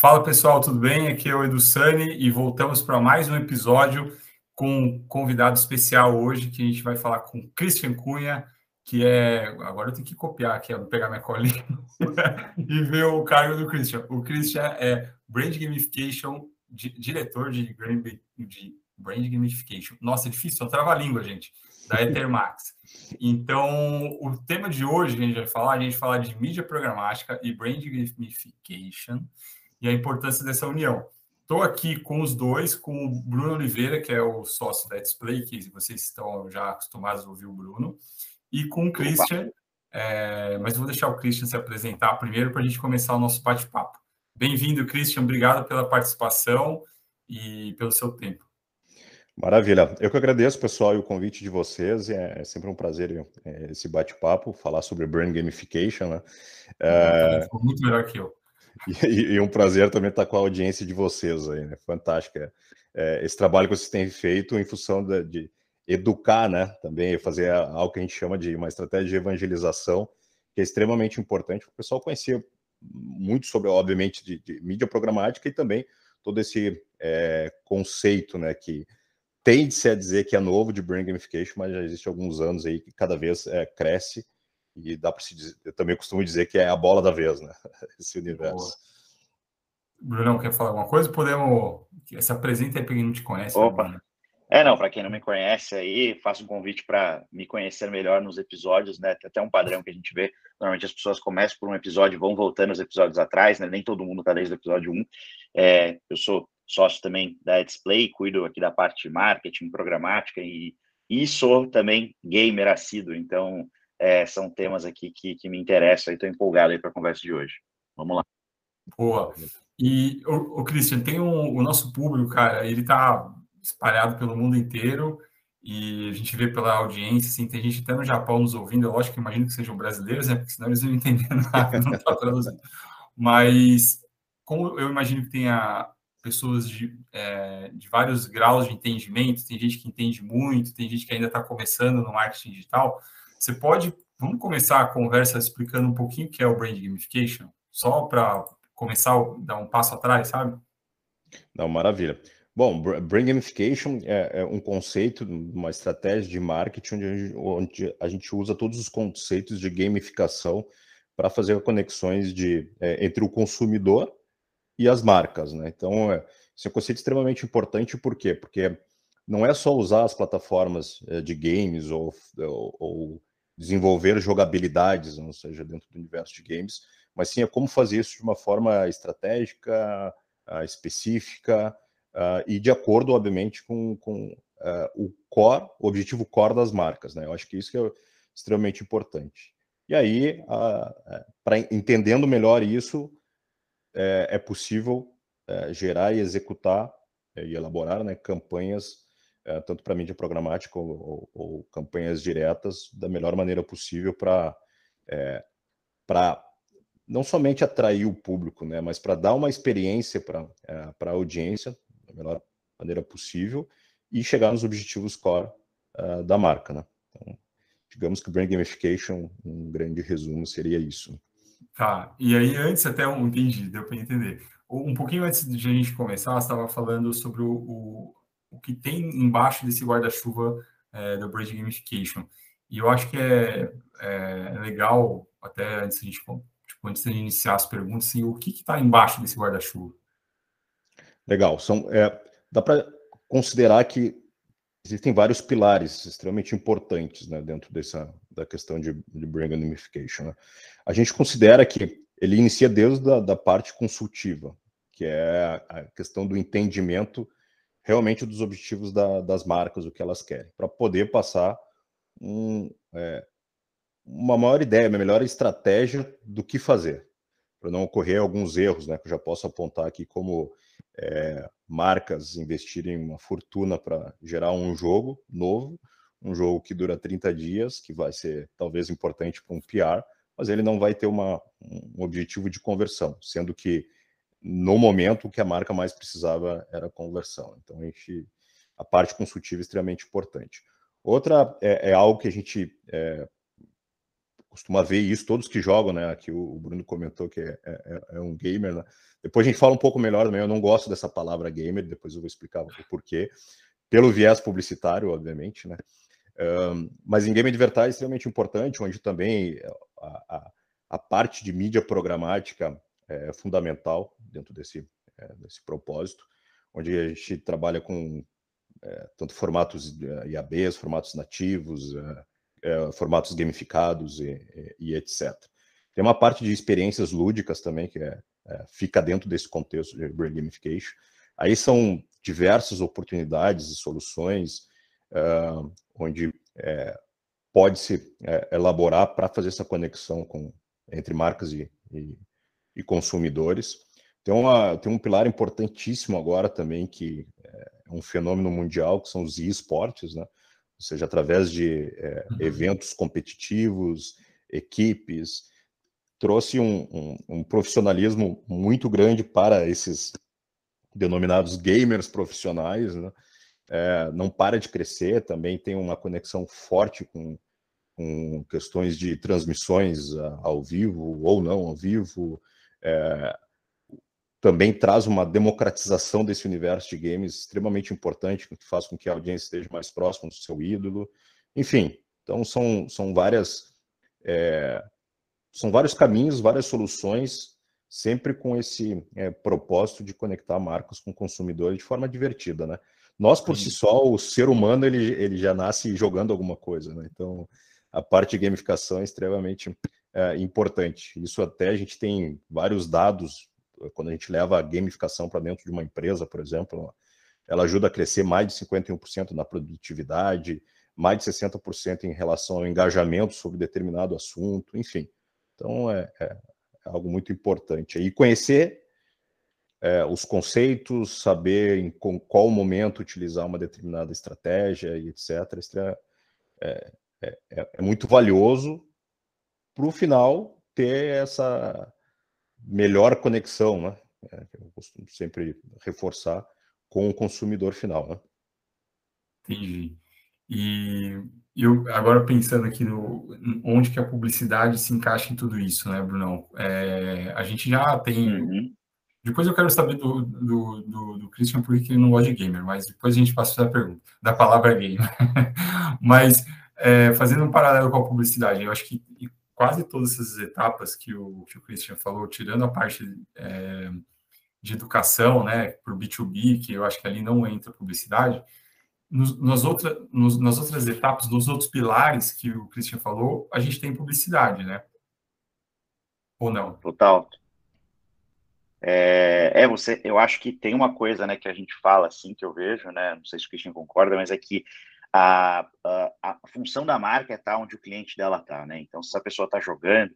Fala pessoal, tudo bem? Aqui é o Edu Sani e voltamos para mais um episódio com um convidado especial hoje que a gente vai falar com Christian Cunha, que é. Agora eu tenho que copiar aqui, vou pegar minha colinha e ver o cargo do Christian. O Christian é Brand Gamification, diretor de, Brand Gamification. Nossa, é difícil, só trava a língua, gente, da Ethermax. Então, o tema de hoje que a gente vai falar, a gente vai falar de mídia programática e Brand Gamification e a importância dessa união. Estou aqui com os dois, com o Bruno Oliveira, que é o sócio da Display, que vocês estão já acostumados a ouvir o Bruno, e com o Christian, é, mas vou deixar o Christian se apresentar primeiro para a gente começar o nosso bate-papo. Bem-vindo, Christian, obrigado pela participação e pelo seu tempo. Maravilha. Eu que agradeço, pessoal, e o convite de vocês. É, é sempre um prazer é, esse bate-papo, falar sobre Brain Gamification. Né? É... Ficou muito melhor que eu. E, e, um prazer também estar com a audiência de vocês aí, né? Fantástica. É, esse trabalho que vocês têm feito em função de, de, educar, né? Também fazer algo que a gente chama de uma estratégia de evangelização, que é extremamente importante o pessoal conhecer muito sobre, obviamente, de, de, mídia programática e também todo esse é, conceito, né? Que tende-se a dizer que é novo de Brain Gamification, mas já existe alguns anos aí que cada vez é, cresce e dá para se dizer, eu também costumo dizer que é a bola da vez, né? Esse universo. Brunão, quer falar alguma coisa? Podemos. Se apresenta aí para quem não te conhece. Né, Opa. Né? É, não, para quem não me conhece aí, faço um convite para me conhecer melhor nos episódios, né? Tem até um padrão que a gente vê. Normalmente as pessoas começam por um episódio e vão voltando os episódios atrás, né? Nem todo mundo está desde o episódio 1. É, eu sou sócio também da Display, cuido aqui da parte de marketing, programática e, e sou também gamer assíduo, então é, são temas aqui que, que me interessam e estou empolgado para a conversa de hoje. Vamos lá. Boa. E, o, o Christian, tem um, o nosso público, cara, ele está espalhado pelo mundo inteiro e a gente vê pela audiência, assim, tem gente até no Japão nos ouvindo, eu lógico que imagino que sejam brasileiros, né, porque senão eles não entendem nada, não está traduzindo. Mas, como eu imagino que tenha pessoas de, é, de vários graus de entendimento, tem gente que entende muito, tem gente que ainda está começando no marketing digital, você pode, vamos começar a conversa explicando um pouquinho o que é o Brand Gamification, só para começar a dar um passo atrás, sabe? Não, maravilha. Bom, Brand Gamification é, é, um conceito, uma estratégia de marketing onde a, gente, onde a gente usa todos os conceitos de gamificação para fazer conexões de, é, entre o consumidor e as marcas, né? Então, é, esse é um conceito extremamente importante, por quê? Porque não é só usar as plataformas é, de games ou, ou, ou desenvolver jogabilidades, não seja dentro do universo de games, mas sim é como fazer isso de uma forma estratégica, uh, específica uh, e de acordo, obviamente, com, com uh, o core, o objetivo core das marcas. Né? Eu acho que isso que é extremamente importante. E aí, para entendendo melhor isso, é, é possível é, gerar e executar é, e elaborar né, campanhas é, tanto para mídia programática ou, ou, ou, campanhas diretas, da melhor maneira possível para é, para não somente atrair o público, né, mas para dar uma experiência para é, a audiência da melhor maneira possível e chegar nos objetivos core uh, da marca. Né? Então, digamos que o Brand Gamification, um grande resumo, seria isso. Tá, e aí antes até um entendi, deu para entender. Um pouquinho antes de a gente começar, estava falando sobre o, o, o que tem embaixo desse guarda-chuva é, do Bridge Gamification. E eu acho que é, é legal, até antes gente, tipo, antes de iniciar as perguntas, assim, o que está embaixo desse guarda-chuva? Legal. São, é, dá para considerar que existem vários pilares extremamente importantes né, dentro dessa da questão de, de Brand Gamification. Né? A gente considera que ele inicia desde a da parte consultiva, que é a questão do entendimento realmente dos objetivos da, das marcas, o que elas querem, para poder passar um, é, uma maior ideia, uma melhor estratégia do que fazer, para não ocorrer alguns erros, né, que eu já posso apontar aqui como é, marcas investirem uma fortuna para gerar um jogo novo, um jogo que dura 30 dias, que vai ser talvez importante para um PR, mas ele não vai ter uma, um objetivo de conversão, sendo que no momento, o que a marca mais precisava era conversão. Então, a, gente, a parte consultiva é extremamente importante. Outra é, é algo que a gente é, costuma ver isso, todos que jogam, né? Aqui o Bruno comentou que é, é, é, um gamer, né? Depois a gente fala um pouco melhor também. Eu não gosto dessa palavra gamer, depois eu vou explicar o porquê. Pelo viés publicitário, obviamente, né? Um, mas em game advertising é extremamente importante, onde também a, a, a parte de mídia programática é fundamental dentro desse, é, desse propósito, onde a gente trabalha com é, tanto formatos é, IABs, formatos nativos, é, é, formatos gamificados e, e, e, etc. Tem uma parte de experiências lúdicas também que é, fica dentro desse contexto de gamification. Aí são diversas oportunidades e soluções onde pode-se elaborar para fazer essa conexão com, entre marcas e, e consumidores. Tem, uma, tem um pilar importantíssimo agora também, que é um fenômeno mundial, que são os esportes, né? ou seja, através de é, uhum. eventos competitivos, equipes, trouxe um, um, um, profissionalismo muito grande para esses denominados gamers profissionais, né? é, não para de crescer, também tem uma conexão forte com, com questões de transmissões ao vivo ou não ao vivo, é, também traz uma democratização desse universo de games extremamente importante, que faz com que a audiência esteja mais próxima do seu ídolo. Enfim, então são, são várias é, são vários caminhos, várias soluções, sempre com esse é, propósito de conectar marcas com consumidores de forma divertida, né? Nós, por Sim. si só, o ser humano, ele, ele já nasce jogando alguma coisa, né? Então, a parte de gamificação é extremamente é, importante. Isso até a gente tem vários dados quando a gente leva a gamificação para dentro de uma empresa, por exemplo, ela ajuda a crescer mais de 51% na produtividade, mais de 60% em relação ao engajamento sobre determinado assunto, enfim. Então, é, é, é algo muito importante. E conhecer é, os conceitos, saber em qual momento utilizar uma determinada estratégia e etc. É, é, é, é muito valioso para o final ter essa melhor conexão, né? É, eu costumo sempre reforçar com o consumidor final, né? Entendi. E eu agora pensando aqui no onde que a publicidade se encaixa em tudo isso, né, Brunão? É, a gente já tem. Uhum. Depois eu quero saber do, do, do, do Christian por que ele não gosta de gamer, mas depois a gente passa a pergunta da palavra gamer. mas é, fazendo um paralelo com a publicidade, eu acho que quase todas essas etapas que o, que o Christian falou, tirando a parte é, de educação, né, para o B2B, que eu acho que ali não entra publicidade, nos, nas, outra, nos, nas outras etapas, nos outros pilares que o Christian falou, a gente tem publicidade, né? Ou não? Total. É, é, você, eu acho que tem uma coisa, né, que a gente fala assim, que eu vejo, né, não sei se o Christian concorda, mas é que a, a, a função da marca é estar onde o cliente dela está, né? Então, se a pessoa está jogando,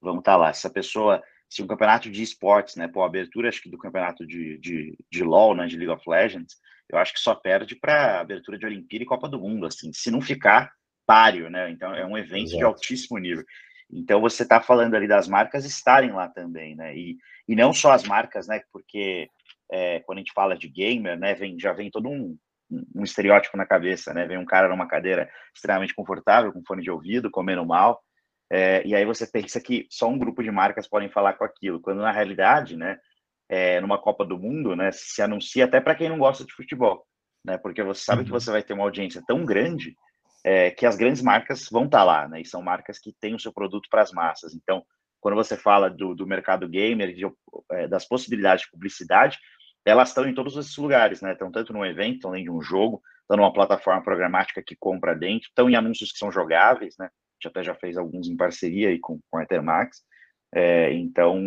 vamos estar tá lá. Se a pessoa, se um campeonato de esportes, né, por abertura, acho que do campeonato de, de, de LoL, né, de League of Legends, eu acho que só perde para abertura de Olimpíada e Copa do Mundo, assim, se não ficar páreo, né? Então, é um evento Exato. de altíssimo nível. Então, você está falando ali das marcas estarem lá também, né? E, e não só as marcas, né? Porque é, quando a gente fala de gamer, né, vem, já vem todo um, um estereótipo na cabeça, né? Vem um cara numa cadeira extremamente confortável, com fone de ouvido, comendo mal, é, e aí você pensa que só um grupo de marcas podem falar com aquilo, quando na realidade, né, é, numa Copa do Mundo, né, se anuncia até para quem não gosta de futebol, né? Porque você sabe uhum. que você vai ter uma audiência tão grande é, que as grandes marcas vão estar tá lá, né? E são marcas que têm o seu produto para as massas. Então, quando você fala do, do mercado gamer, de, é, das possibilidades de publicidade, elas estão em todos esses lugares, né? Estão tanto num evento, dentro de um jogo, estão numa plataforma programática que compra dentro, estão em anúncios que são jogáveis, né? A gente até já fez alguns em parceria aí com, com a Ethermax. É, então,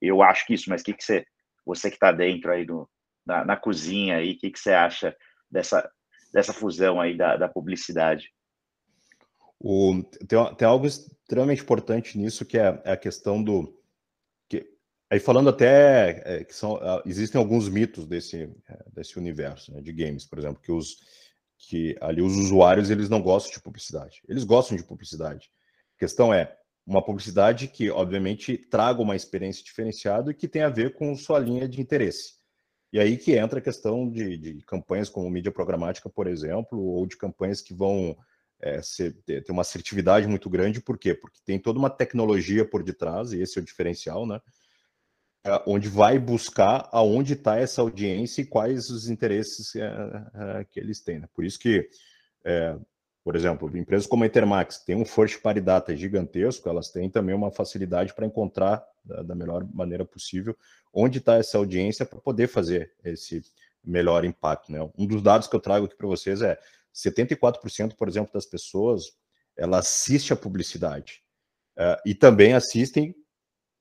eu acho que isso, mas o que, que você, você que está dentro aí do, na, na cozinha aí, o que, que você acha dessa, dessa fusão aí da, da publicidade? O, tem, tem algo extremamente importante nisso, que é, é a questão do, Aí falando até é, que são, ah, existem alguns mitos desse, é, desse universo né, de games, por exemplo, que os que ali os usuários eles não gostam de publicidade. Eles gostam de publicidade. A questão é uma publicidade que obviamente traga uma experiência diferenciada e que tem a ver com sua linha de interesse. E aí que entra a questão de, de campanhas como mídia programática, por exemplo, ou de campanhas que vão é, ser, ter uma assertividade muito grande, por quê? Porque tem toda uma tecnologia por detrás, e esse é o diferencial, né? É, onde vai buscar aonde está essa audiência e quais os interesses é, é, que eles têm. Né? Por isso que, por exemplo, empresas como a Intermax têm um first party data gigantesco, elas têm também uma facilidade para encontrar da, melhor maneira possível onde está essa audiência para poder fazer esse melhor impacto. Né? Um dos dados que eu trago aqui para vocês é 74%, por exemplo, das pessoas, ela assiste a publicidade. E também assistem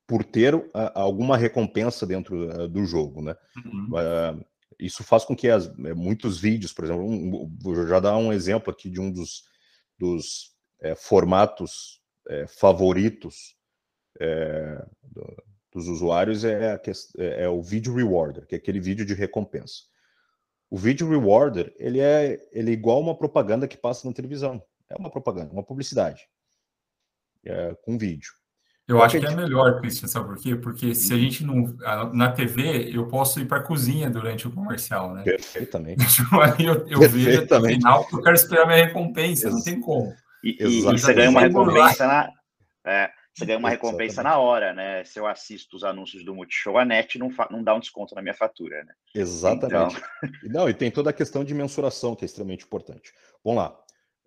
por ter uh, alguma recompensa dentro uh, do jogo, né? Uhum. isso faz com que as, eh, muitos vídeos, por exemplo, um, vou já dar um exemplo aqui de um dos, dos é, formatos é, favoritos do, dos usuários é, é, é, o vídeo rewarder, que é aquele vídeo de recompensa. O vídeo rewarder, ele é, ele é igual uma propaganda que passa na televisão. É uma propaganda, uma publicidade é, com vídeo. Eu acho que é melhor, Cristian, sabe por quê? Porque se a gente não. Na TV, eu posso ir para a cozinha durante o comercial, né? Perfeitamente. Aí eu, eu vejo no final porque eu quero esperar minha recompensa, Ex não tem como. E, e, e você ganha uma recompensa na. É, você ganha uma recompensa Exatamente. na hora, né? Se eu assisto os anúncios do Multishow, a NET não, não dá um desconto na minha fatura, né? Exatamente. Então... Não, e tem toda a questão de mensuração, que é extremamente importante. Vamos lá.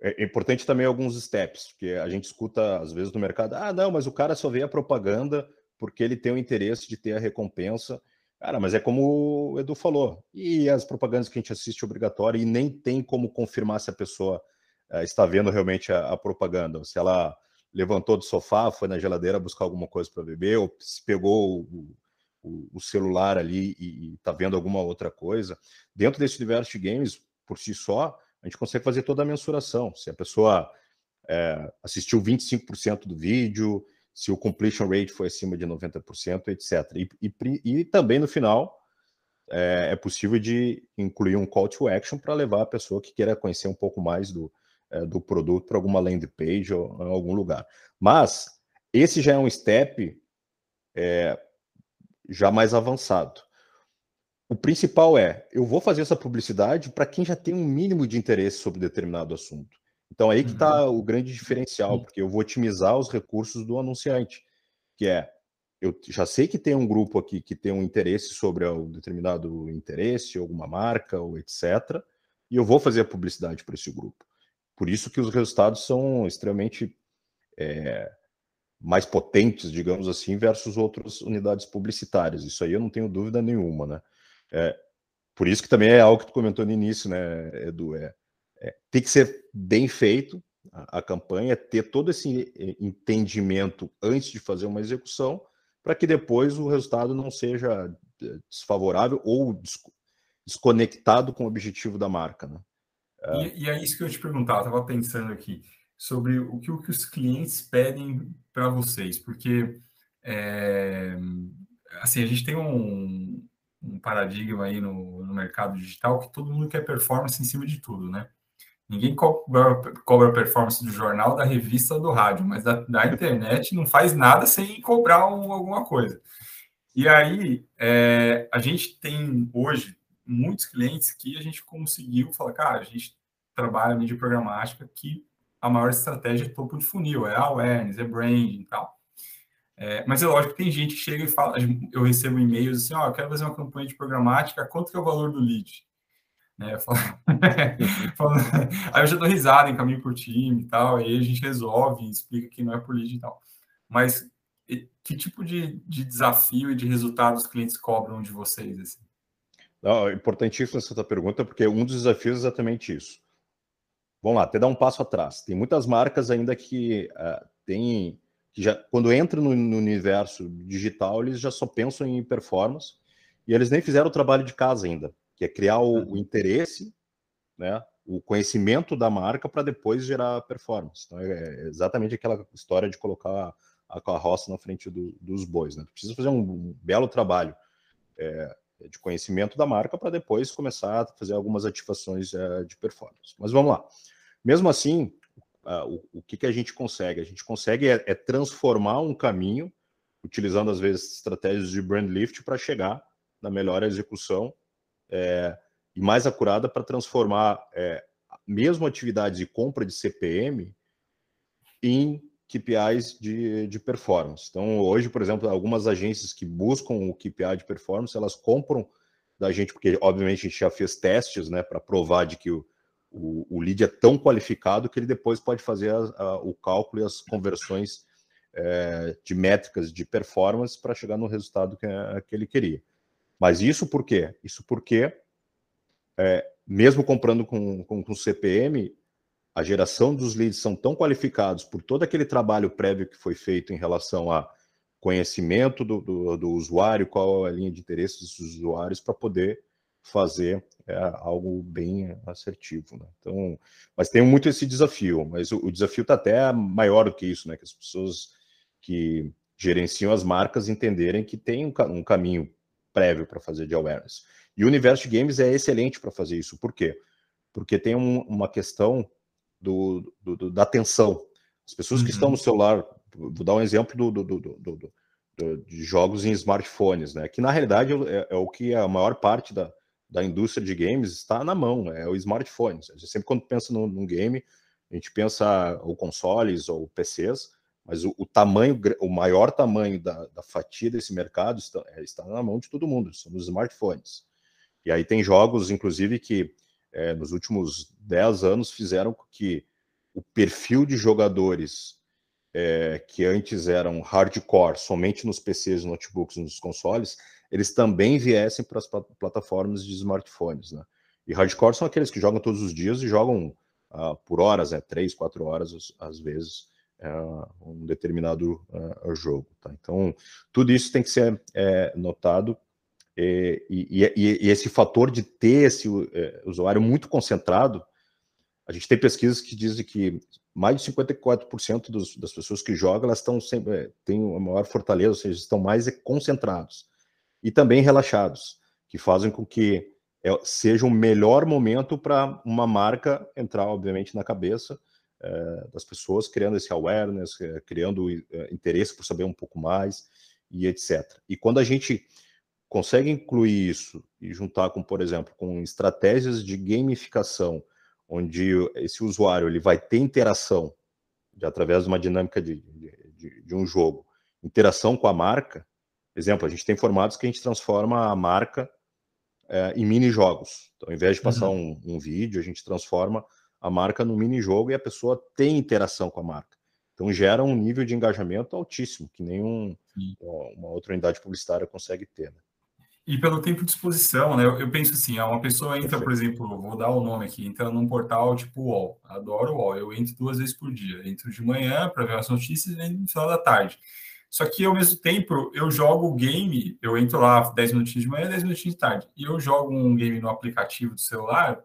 É importante também alguns steps, porque a gente escuta, às vezes, no mercado, ah, não, mas o cara só vê a propaganda porque ele tem o interesse de ter a recompensa. Cara, mas é como o Edu falou, e as propagandas que a gente assiste obrigatória, e nem tem como confirmar se a pessoa uh, está vendo realmente a, a propaganda, se ela levantou do sofá, foi na geladeira buscar alguma coisa para beber, ou se pegou o, o, o celular ali e está vendo alguma outra coisa. Dentro desse universo de games, por si só, a gente consegue fazer toda a mensuração. Se a pessoa é, assistiu 25% do vídeo, se o completion rate foi acima de 90%, etc. E, e, e também no final é, é, possível de incluir um call to action para levar a pessoa que queira conhecer um pouco mais do, é, do produto para alguma landing page ou em algum lugar. Mas esse já é um step é, já mais avançado. O principal é, eu vou fazer essa publicidade para quem já tem um mínimo de interesse sobre determinado assunto. Então aí que está uhum. o grande diferencial, porque eu vou otimizar os recursos do anunciante, que é, eu já sei que tem um grupo aqui que tem um interesse sobre um determinado interesse, alguma marca, ou etc., e eu vou fazer a publicidade para esse grupo. Por isso que os resultados são extremamente é, mais potentes, digamos assim, versus outras unidades publicitárias. Isso aí eu não tenho dúvida nenhuma, né? É, por isso que também é algo que tu comentou no início, né, Edu? É, é tem que ser bem feito a, a, campanha, ter todo esse entendimento antes de fazer uma execução, para que depois o resultado não seja é, desfavorável ou desconectado com o objetivo da marca, né? E, e, é isso que eu te perguntava, estava pensando aqui, sobre o que, o que os clientes pedem para vocês, porque é, assim, a gente tem um, um paradigma aí no, no, mercado digital que todo mundo quer performance em cima de tudo, né? Ninguém cobra, cobra performance do jornal, da revista do rádio, mas da, da internet não faz nada sem cobrar um, alguma coisa. E aí, é, a gente tem hoje muitos clientes que a gente conseguiu falar, cara, a gente trabalha mídia programática que a maior estratégia é topo de funil, é awareness, é branding e tal. É, mas é lógico que tem gente que chega e fala, eu recebo e-mails assim, ó, oh, quero fazer uma campanha de programática, quanto que é o valor do lead? Né, falo, aí eu já dou risada, encaminho por time e tal, aí a gente resolve, explica que não é por lead e tal. Mas que tipo de, de desafio e de resultado os clientes cobram de vocês? Assim? Não, é importantíssima essa pergunta, porque um dos desafios é exatamente isso. Vamos lá, até dar um passo atrás. Tem muitas marcas ainda que uh, têm, que já, quando entram no, no, universo digital, eles já só pensam em performance e eles nem fizeram o trabalho de casa ainda, que é criar o, o interesse, né, o conhecimento da marca para depois gerar performance. Então, é, é exatamente aquela história de colocar a carroça na frente do, dos bois. Né? Precisa fazer um, um belo trabalho. É, de conhecimento da marca para depois começar a fazer algumas ativações uh, de performance. Mas vamos lá. Mesmo assim, o, o que, que, a gente consegue? A gente consegue é, é transformar um caminho, utilizando às vezes estratégias de brand lift para chegar na melhor execução é, e mais acurada para transformar é, mesmo atividades de compra de CPM em KPIs de, de performance. Então, hoje, por exemplo, algumas agências que buscam o KPI de performance, elas compram da gente, porque obviamente a gente já fez testes né, para provar de que o, o, o, lead é tão qualificado que ele depois pode fazer a, a, o cálculo e as conversões é, de métricas de performance para chegar no resultado que, que, ele queria. Mas isso por quê? Isso porque, é, mesmo comprando com, com, com CPM, a geração dos leads são tão qualificados por todo aquele trabalho prévio que foi feito em relação a conhecimento do, do, do usuário, qual é a linha de interesse dos usuários para poder fazer é, algo bem assertivo. Né? Então, mas tem muito esse desafio, mas o, o desafio está até maior do que isso, né? Que as pessoas que gerenciam as marcas entenderem que tem um, um caminho prévio para fazer de awareness. E o universo de games é excelente para fazer isso. Por quê? Porque tem um, uma questão do, do, do, da atenção. As pessoas uhum. que estão no uhum. celular, vou dar um exemplo do, do, de jogos em smartphones, né? Que na realidade é, é, o que a maior parte da, da indústria de games está na mão, é o smartphone. Sempre quando pensa num, num game, a gente pensa ou consoles ou PCs, mas o, o tamanho, o maior tamanho da, da, fatia desse mercado está, é, está na mão de todo mundo, são os smartphones. E aí tem jogos, inclusive, que é, nos últimos 10 anos fizeram com que o perfil de jogadores é, que antes eram hardcore somente nos PCs, notebooks, nos consoles, eles também viessem para as plataformas de smartphones, né? E hardcore são aqueles que jogam todos os dias e jogam uh, por horas, né? Três, quatro horas, às vezes, uh, um determinado uh, jogo, tá? Então, tudo isso tem que ser é, notado e, e, e, esse fator de ter esse é, usuário muito concentrado, a gente tem pesquisas que dizem que mais de 54% dos, das pessoas que jogam, elas estão sempre, é, têm uma maior fortaleza, ou seja, estão mais concentrados e também relaxados, que fazem com que é, seja o um melhor momento para uma marca entrar, obviamente, na cabeça é, das pessoas, criando esse awareness, criando interesse por saber um pouco mais e etc. E quando a gente consegue incluir isso e juntar com, por exemplo, com estratégias de gamificação, onde esse usuário ele vai ter interação de, através de uma dinâmica de, de, de, um jogo, interação com a marca. Exemplo, a gente tem formatos que a gente transforma a marca é, em mini-jogos. Então, ao invés de passar uhum. um, um, vídeo, a gente transforma a marca no mini-jogo e a pessoa tem interação com a marca. Então, gera um nível de engajamento altíssimo, que nenhum, uma outra unidade publicitária consegue ter. Né? E pelo tempo de exposição, né? Eu, penso assim, uma pessoa entra, por exemplo, vou dar o nome aqui, entra num portal tipo UOL, adoro UOL, eu entro duas vezes por dia, entro de manhã para ver as notícias e no final da tarde. Só que ao mesmo tempo, eu jogo o game, eu entro lá 10 minutinhos de manhã, 10 minutinhos de tarde, e eu jogo um game no aplicativo do celular,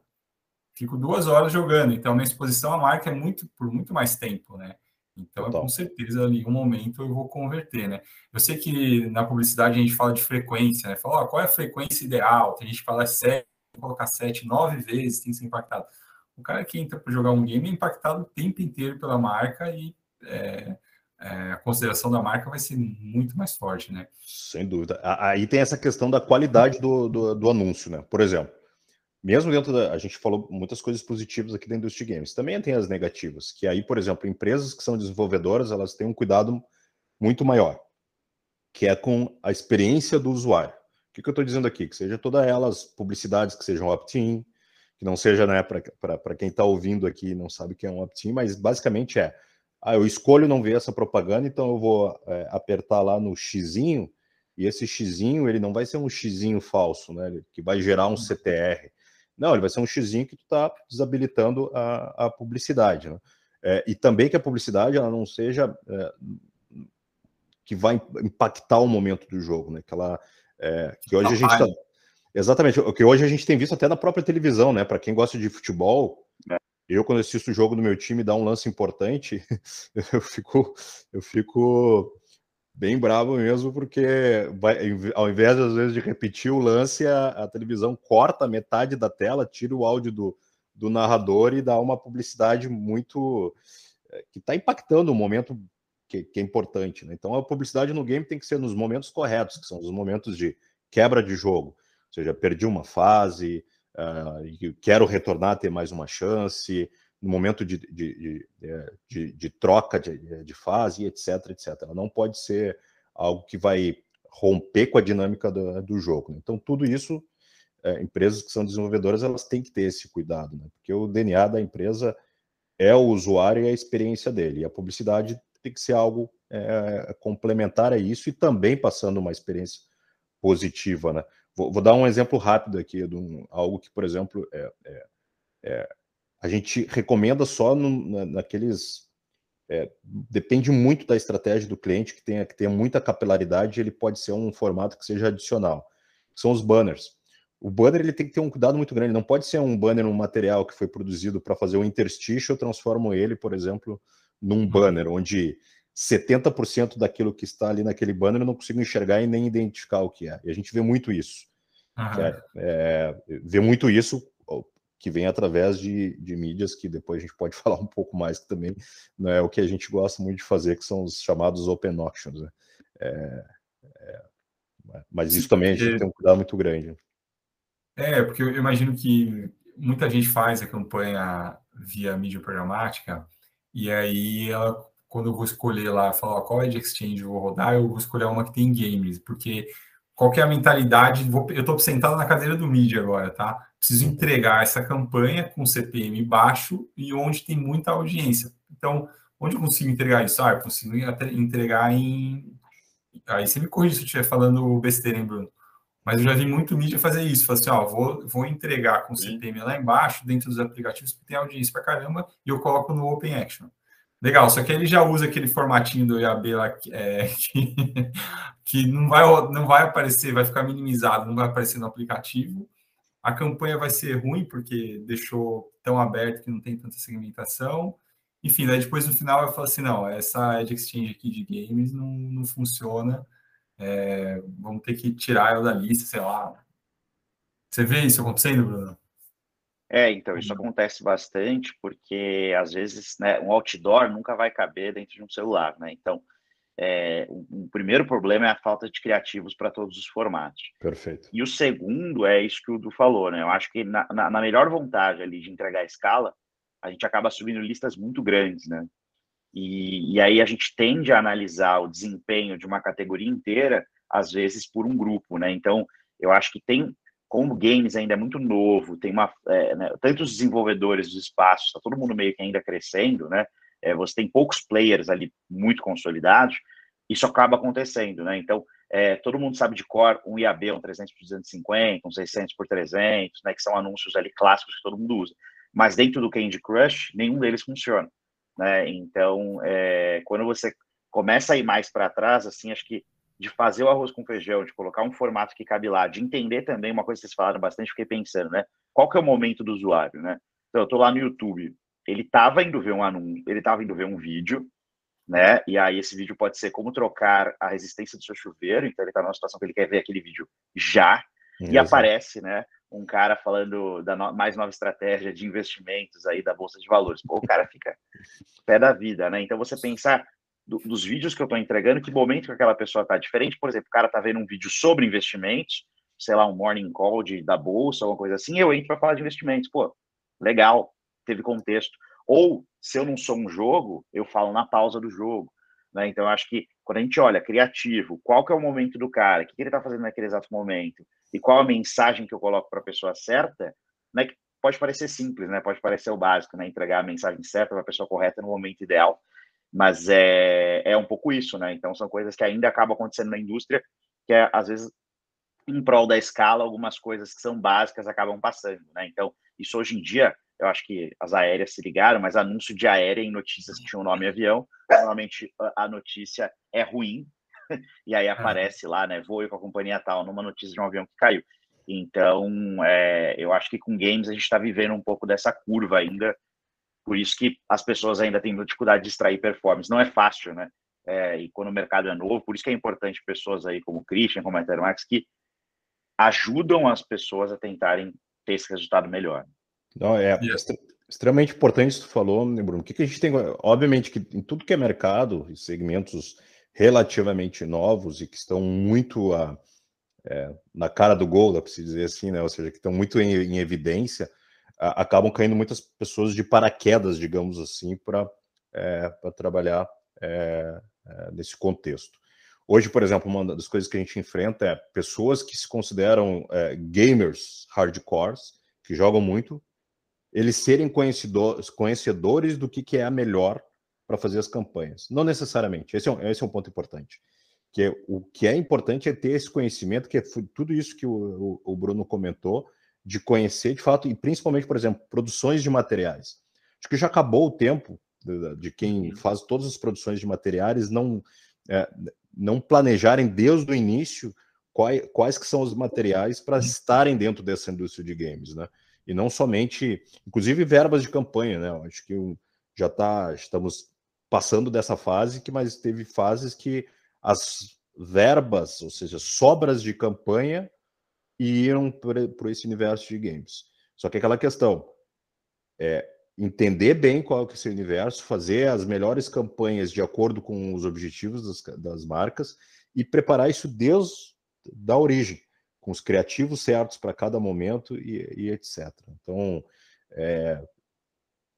fico duas horas jogando, então minha exposição à marca é muito por muito mais tempo, né? Então, Total. com certeza, ali, um momento eu vou converter, né? Eu sei que na publicidade a gente fala de frequência, né? Fala, ó, qual é a frequência ideal? Tem gente que fala sete, colocar sete, nove vezes tem que ser impactado. O cara que entra para jogar um game é impactado o tempo inteiro pela marca e é, é, a consideração da marca vai ser muito mais forte, né? Sem dúvida. Aí tem essa questão da qualidade do, do, do anúncio, né? Por exemplo, mesmo dentro da. A gente falou muitas coisas positivas aqui da indústria de games. Também tem as negativas, que aí, por exemplo, empresas que são desenvolvedoras, elas têm um cuidado muito maior, que é com a experiência do usuário. O que, que eu estou dizendo aqui? Que seja todas elas publicidades que sejam opt-in, que não seja, né, para quem está ouvindo aqui não sabe o que é um opt-in, mas basicamente é, ah, eu escolho não ver essa propaganda, então eu vou é, apertar lá no xizinho, e esse xizinho, ele não vai ser um xizinho falso, né, que vai gerar um CTR, não, ele vai ser um xizinho que tu está desabilitando a, a publicidade. Né? É, e também que a publicidade ela não seja é, que vai impactar o momento do jogo, né? Que ela é, que hoje a gente está exatamente o que hoje a gente tem visto até na própria televisão, né? Para quem gosta de futebol, é. Eu quando assisto o jogo do meu time dá um lance importante, eu fico eu fico bem bravo mesmo, porque vai, ao invés, às vezes, de repetir o lance, a, a, televisão corta metade da tela, tira o áudio do, do narrador e dá uma publicidade muito. Eh, que está impactando o momento que, que é importante. Né? Então, a publicidade no game tem que ser nos momentos corretos, que são os momentos de quebra de jogo. Ou seja, perdi uma fase, uh, quero retornar ter mais uma chance, no momento de, de, de, de, de troca de, de fase, etc, etc. Ela não pode ser algo que vai romper com a dinâmica do, do jogo. Né? Então, tudo isso, é, empresas que são desenvolvedoras, elas têm que ter esse cuidado, né? porque o DNA da empresa é o usuário e a experiência dele. E a publicidade tem que ser algo é, complementar a isso e também passando uma experiência positiva. Né? Vou, vou dar um exemplo rápido aqui de um, algo que, por exemplo, é, é, é a gente recomenda só no, na, naqueles. É, depende muito da estratégia do cliente, que tenha, que tenha muita capilaridade, ele pode ser um formato que seja adicional. São os banners. O banner ele tem que ter um cuidado muito grande, não pode ser um banner, um material que foi produzido para fazer um interstitial, eu transformo ele, por exemplo, num banner, onde 70% daquilo que está ali naquele banner eu não consigo enxergar e nem identificar o que é. E a gente vê muito isso. É, é, vê muito isso que vem através de, de mídias que depois a gente pode falar um pouco mais, que também não é o que a gente gosta muito de fazer, que são os chamados open auctions. Né? É, é, mas isso também a gente tem um cuidado muito grande. É, porque eu imagino que muita gente faz a campanha via mídia programática, e aí ela, quando eu vou escolher lá, falar qual é de exchange eu vou rodar, eu vou escolher uma que tem games, porque qual é a mentalidade? Vou, eu estou sentado na cadeira do mídia agora, tá? Preciso entregar essa campanha com CPM baixo e onde tem muita audiência. Então, onde eu consigo entregar isso? Ah, eu consigo entregar em. Aí você me corrige se eu estiver falando besteira, hein, Bruno? Mas eu já vi muito mídia fazer isso. Falar assim, ó, vou, vou entregar com CPM lá embaixo, dentro dos aplicativos que tem audiência para caramba, e eu coloco no Open Action. Legal, só que ele já usa aquele formatinho do IAB lá é, que, que não, vai, não vai aparecer, vai ficar minimizado, não vai aparecer no aplicativo. A campanha vai ser ruim, porque deixou tão aberto que não tem tanta segmentação. Enfim, daí depois no final eu falo assim: não, essa Edge Exchange aqui de games não, não funciona. É, vamos ter que tirar ela da lista, sei lá. Você vê isso acontecendo, Bruno? É, então, isso uhum. acontece bastante porque, às vezes, né, um outdoor nunca vai caber dentro de um celular, né? Então, é, o, o, primeiro problema é a falta de criativos para todos os formatos. Perfeito. E o segundo é isso que o Du falou, né? Eu acho que na, na, na melhor vontade ali de entregar a escala, a gente acaba subindo listas muito grandes, né? E, e aí a gente tende a analisar o desempenho de uma categoria inteira, às vezes por um grupo, né? Então, eu acho que tem como games ainda é muito novo, tem uma é, né, tantos desenvolvedores dos espaços, está todo mundo meio que ainda crescendo, né? É, você tem poucos players ali muito consolidados, isso acaba acontecendo, né? Então, é, todo mundo sabe de cor um IAB, um 300 por 250, um 600 por 300, né? Que são anúncios ali clássicos que todo mundo usa. Mas dentro do Candy Crush, nenhum deles funciona, né? Então, é, quando você começa a ir mais para trás, assim, acho que de fazer o arroz com feijão, de colocar um formato que cabe lá, de entender também uma coisa que vocês falaram bastante, fiquei pensando, né? Qual que é o momento do usuário, né? Então, eu tô lá no YouTube, ele estava indo ver um anúncio, ele estava indo ver um vídeo, né? E aí esse vídeo pode ser como trocar a resistência do seu chuveiro, então ele está numa situação que ele quer ver aquele vídeo já, e aparece, né? Um cara falando da no... mais nova estratégia de investimentos aí da Bolsa de Valores. Pô, o cara fica pé da vida, né? Então você pensar do, dos vídeos que eu estou entregando, que momento que aquela pessoa está diferente. Por exemplo, o cara está vendo um vídeo sobre investimentos, sei lá, um morning call de, da bolsa, alguma coisa assim, eu entro para falar de investimentos. Pô, legal, teve contexto. Ou, se eu não sou um jogo, eu falo na pausa do jogo. Né? Então, eu acho que quando a gente olha criativo, qual que é o momento do cara, o que, que ele está fazendo naquele exato momento, e qual a mensagem que eu coloco para a pessoa certa, né? pode parecer simples, né? pode parecer o básico, né? entregar a mensagem certa para a pessoa correta no momento ideal. Mas é, é um pouco isso, né? Então são coisas que ainda acabam acontecendo na indústria, que é, às vezes, em prol da escala, algumas coisas que são básicas acabam passando, né? Então, isso hoje em dia, eu acho que as aéreas se ligaram, mas anúncio de aérea em notícias que tinham o nome avião, normalmente a notícia é ruim, e aí aparece lá, né? Voe com a companhia tal, numa notícia de um avião que caiu. Então, é, eu acho que com games a gente está vivendo um pouco dessa curva ainda por isso que as pessoas ainda têm dificuldade de extrair performance. Não é fácil, né? É, e quando o mercado é novo, por isso que é importante pessoas aí como o Christian, como a Ethermax, que ajudam as pessoas a tentarem ter esse resultado melhor. Não, é extremamente importante isso que tu falou, né, Bruno? O que, que a gente tem? Obviamente que em tudo que é mercado, segmentos relativamente novos e que estão muito a, é, na cara do gol, dá para se dizer assim, né? Ou seja, que estão muito em, em evidência, acabam caindo muitas pessoas de paraquedas, digamos assim, para é, trabalhar é, é, nesse contexto. Hoje, por exemplo, uma das coisas que a gente enfrenta é pessoas que se consideram é, gamers hardcores, que jogam muito, eles serem conhecedores, conhecedores do que, que é a melhor para fazer as campanhas. Não necessariamente. Esse é, um, esse é um ponto importante. Que é, o que é importante é ter esse conhecimento, que é tudo isso que o, o, o Bruno comentou, de conhecer de fato, e principalmente, por exemplo, produções de materiais. Acho que já acabou o tempo de, de quem uhum. faz todas as produções de materiais não, é, não planejarem desde o início quais, quais que são os materiais para uhum. estarem dentro dessa indústria de games, né? E não somente, inclusive verbas de campanha, né? Eu acho que já tá, estamos passando dessa fase, que mas teve fases que as verbas, ou seja, sobras de campanha, iam por, esse universo de games. Só que aquela questão é entender bem qual é esse universo, fazer as melhores campanhas de acordo com os objetivos das, das marcas e preparar isso desde da origem, com os criativos certos para cada momento e, e etc. Então, é,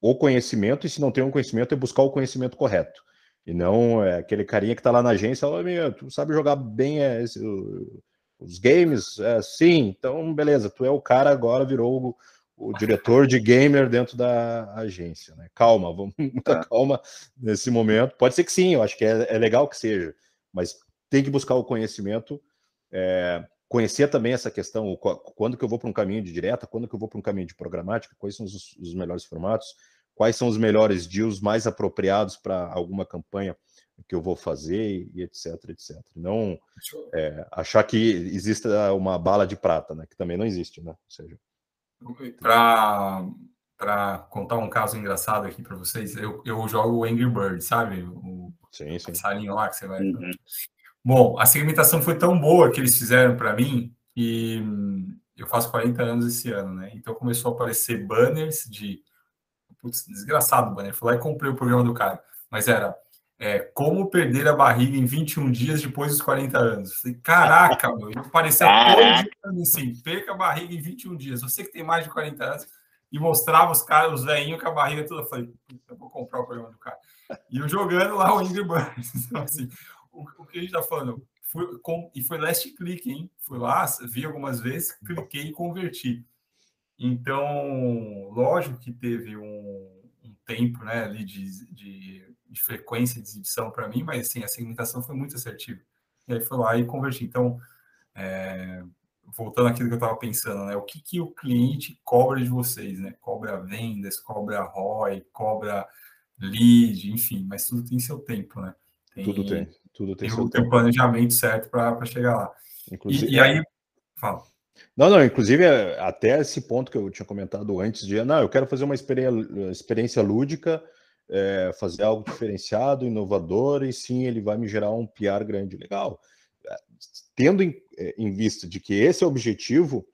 o conhecimento, e se não tem um conhecimento, é buscar o conhecimento correto. E não é aquele carinha que está lá na agência, fala, tu sabe jogar bem é, esse, os games? É, sim, então beleza, tu é o cara agora, virou o, o diretor de gamer dentro da agência. Né? Calma, vamos muita tá. calma nesse momento. Pode ser que sim, eu acho que é, é legal que seja, mas tem que buscar o conhecimento, é, conhecer também essa questão, quando que eu vou para um caminho de direta, quando que eu vou para um caminho de programática, quais são os, os melhores formatos, quais são os melhores deals mais apropriados para alguma campanha que eu vou fazer e etc, etc. Não é, achar que exista uma bala de prata, né? Que também não existe, né? Ou seja, para para contar um caso engraçado aqui para vocês, eu, eu jogo o Angry Bird, sabe? O sim, sim. passarinho lá que você vai. Uhum. Bom, a segmentação foi tão boa que eles fizeram para mim que eu faço 40 anos esse ano, né? Então começou a aparecer banners de putz, desgraçado banner. Fui lá e comprei o programa do cara, mas era é, como perder a barriga em 21 dias depois dos 40 anos. Caraca, meu, parecia todo assim, perca a barriga em 21 dias. Você que tem mais de 40 anos, e mostrava os caras, os velhinhos com a barriga toda. Eu falei, eu vou comprar o programa do cara. E eu jogando lá o Ingrid Burns. Então, assim, o, o, que a gente tá falando? Fui, com, e foi last click, hein? Fui lá, vi algumas vezes, cliquei e converti. Então, lógico que teve um, um tempo né, ali de, de de frequência de exibição para mim, mas assim, a segmentação foi muito assertiva. E aí foi lá e converti. Então, é, voltando àquilo que eu estava pensando, né? O que, que o cliente cobra de vocês, né? Cobra vendas, cobra ROI, cobra lead, enfim, mas tudo tem seu tempo, né? Tem, tudo tem, tudo tem, tem seu tempo. planejamento certo para chegar lá. Inclusive, e, e aí, fala. Não, não, inclusive até esse ponto que eu tinha comentado antes de, não, eu quero fazer uma experiência, experiência lúdica é, fazer algo diferenciado, inovador, e sim, ele vai me gerar um PR grande. Legal. É, tendo em, é, em vista de que esse é o objetivo,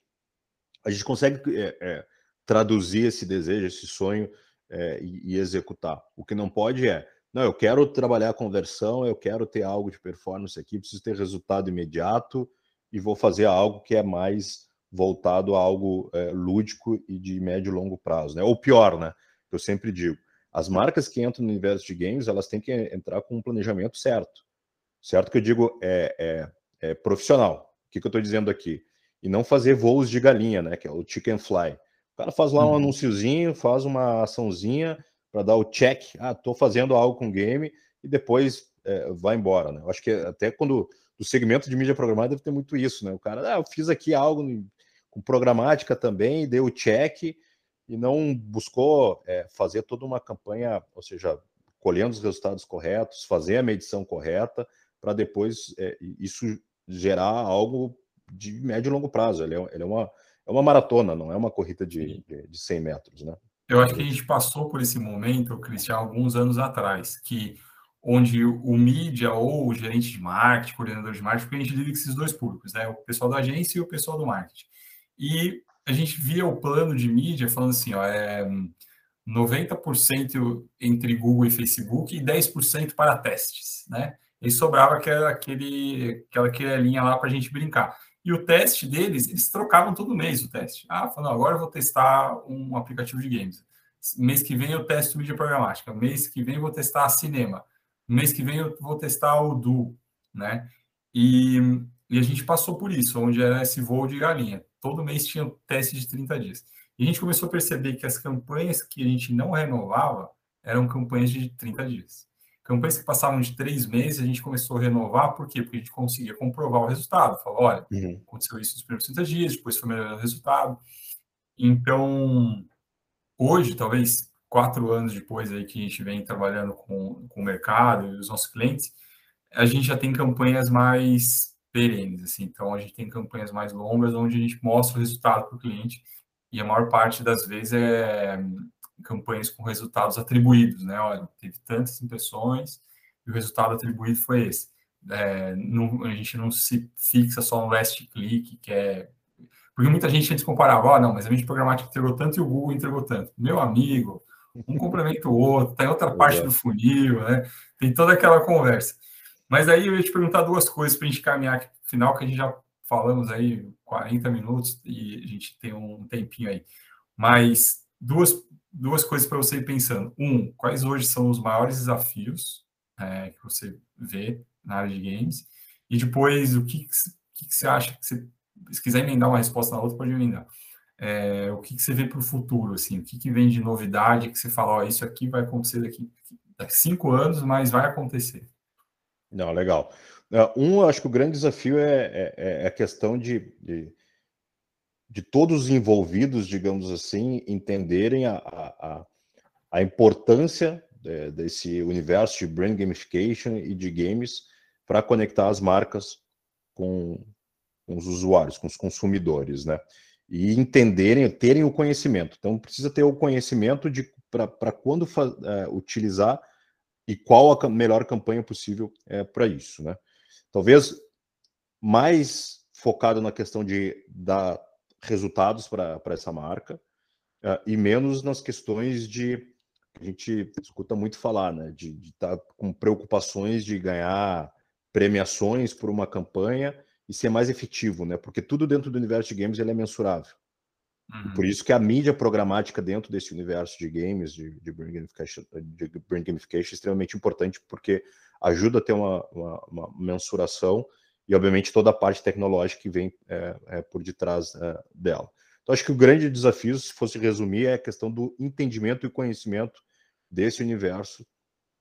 a gente consegue é, é, traduzir esse desejo, esse sonho é, e, e, executar. O que não pode é, não, eu quero trabalhar a conversão, eu quero ter algo de performance aqui, preciso ter resultado imediato e vou fazer algo que é mais voltado a algo lúdico e de médio e longo prazo, né? Ou pior, né? Eu sempre digo, as marcas que entram no universo de games, elas têm que entrar com um planejamento certo. Certo que eu digo é, é, é profissional. O que, que eu estou dizendo aqui? E não fazer voos de galinha, né? Que é o chicken fly. O cara faz lá um uhum. anúnciozinho, faz uma açãozinha para dar o check. Ah, estou fazendo algo com game e depois é, vai embora, né? Eu acho que até quando o segmento de mídia programada deve ter muito isso, né? O cara, ah, eu fiz aqui algo com programática também, deu o check e não buscou é, fazer toda uma campanha, ou seja, colhendo os resultados corretos, fazer a medição correta, para depois é, isso gerar algo de médio e longo prazo. Ele é, ele é, uma, é uma maratona, não é uma corrida de, de, de 100 metros, né? Eu acho que a gente passou por esse momento, Cristian, alguns anos atrás, que onde o mídia ou o gerente de marketing, coordenador de marketing, porque a gente lida com esses dois públicos, né? O pessoal da agência e o pessoal do marketing. E a gente via o plano de mídia falando assim, ó, é 90% entre Google e Facebook e 10% para testes, né? E sobrava aquela, aquele, aquela, aquela linha lá para a gente brincar. E o teste deles, eles trocavam todo mês o teste. Ah, falando, agora eu vou testar um aplicativo de games. Mês que vem eu testo mídia programática. Mês que vem eu vou testar cinema. Mês que vem eu vou testar o Du, né? E, e a gente passou por isso, onde era esse voo de galinha. Todo mês tinha teste de 30 dias. E a gente começou a perceber que as campanhas que a gente não renovava eram campanhas de 30 dias. Campanhas que passavam de três meses, a gente começou a renovar, por quê? Porque a gente conseguia comprovar o resultado. Falou, olha, uhum. aconteceu isso nos primeiros 30 dias, depois foi melhor o resultado. Então, hoje, talvez quatro anos depois aí que a gente vem trabalhando com, com o mercado e os nossos clientes, a gente já tem campanhas mais perenes, assim. Então, a gente tem campanhas mais longas, onde a gente mostra o resultado para o cliente e a maior parte das vezes é campanhas com resultados atribuídos, né? Olha, teve tantas impressões e o resultado atribuído foi esse. É, não, a gente não se fixa só no last click, que é. Porque muita gente antes comparava, ó, oh, não, mas a mídia programática entregou tanto e o Google entregou tanto. Meu amigo, um complementa o outro, tá em outra parte do funil, né? Tem toda aquela conversa. Mas aí eu ia te perguntar duas coisas para a gente caminhar aqui no final, que a gente já falamos aí 40 minutos e a gente tem um tempinho aí. Mas duas, duas coisas para você ir pensando. Um, quais hoje são os maiores desafios é, que você vê na área de games? E depois, o que, que, que você acha que você, se quiser emendar uma resposta na outra, pode emendar. É, o que, que você vê para o futuro, assim, o que, que vem de novidade que você fala, ó, isso aqui vai acontecer daqui, daqui cinco anos, mas vai acontecer. Não, legal. É, um, acho que o grande desafio é, é, é, a questão de, de, de todos os envolvidos, digamos assim, entenderem a, a, a importância é, desse universo de brand gamification e de games para conectar as marcas com, com, os usuários, com os consumidores, né? E entenderem, terem o conhecimento. Então, precisa ter o conhecimento de para quando é, utilizar e qual a melhor campanha possível é, para isso, né? Talvez mais focado na questão de dar resultados para essa marca uh, e menos nas questões de a gente escuta muito falar, né, de estar tá com preocupações de ganhar premiações por uma campanha e ser mais efetivo, né? Porque tudo dentro do universo de games ele é mensurável. Uhum. Por isso que a mídia programática dentro desse universo de games, de, de, brand, gamification, de gamification, é extremamente importante porque ajuda a ter uma, uma, uma mensuração e, obviamente, toda a parte tecnológica que vem é, é, por detrás é, dela. Então, acho que o grande desafio, se fosse resumir, é a questão do entendimento e conhecimento desse universo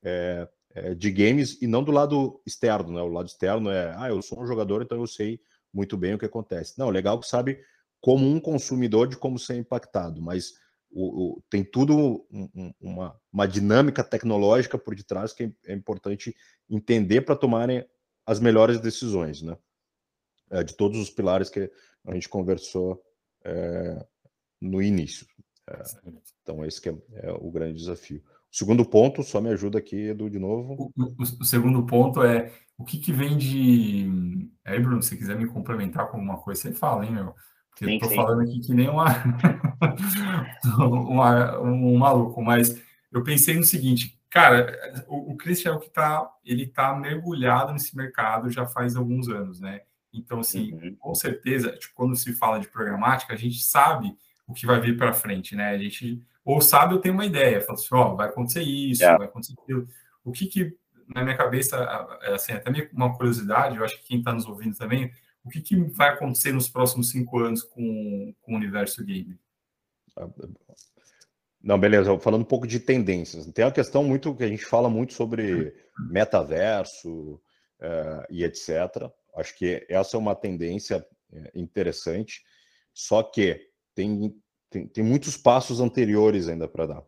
é, é, de games e não do lado externo, né? O lado externo é, ah, eu sou um jogador, então eu sei muito bem o que acontece. Não, legal que sabe como um consumidor de como ser impactado, mas o, o, tem tudo um, uma, uma dinâmica tecnológica por detrás que é, é importante entender para tomarem as melhores decisões, né? É, de todos os pilares que a gente conversou é, no início. É, então, esse é, é, o grande desafio. O segundo ponto, só me ajuda aqui, Edu, de novo. O, o, o segundo ponto é o que, que vem de. Aí, Bruno, se quiser me complementar com alguma coisa, você fala, hein, meu? Sim, eu tô sim. falando aqui que nem uma, uma, um maluco, mas eu pensei no seguinte, Cara, o, o Christian é o que está, ele está mergulhado nesse mercado já faz alguns anos, né? Então, assim, uhum. com certeza, tipo, quando se fala de programática, a gente sabe o que vai vir para frente, né? A gente ou sabe ou tem uma ideia, fala assim, ó, oh, vai acontecer isso, yeah. vai acontecer aquilo. O que que na minha cabeça, é, assim, até uma curiosidade, eu acho que quem está nos ouvindo também, o que, que vai acontecer nos próximos cinco anos com, com o universo game? Ah, não, beleza. Falando um pouco de tendências. Tem uma questão muito que a gente fala muito sobre metaverso uh, e etc. Acho que essa é uma tendência eh, interessante, só que tem, tem, tem muitos passos anteriores ainda para dar.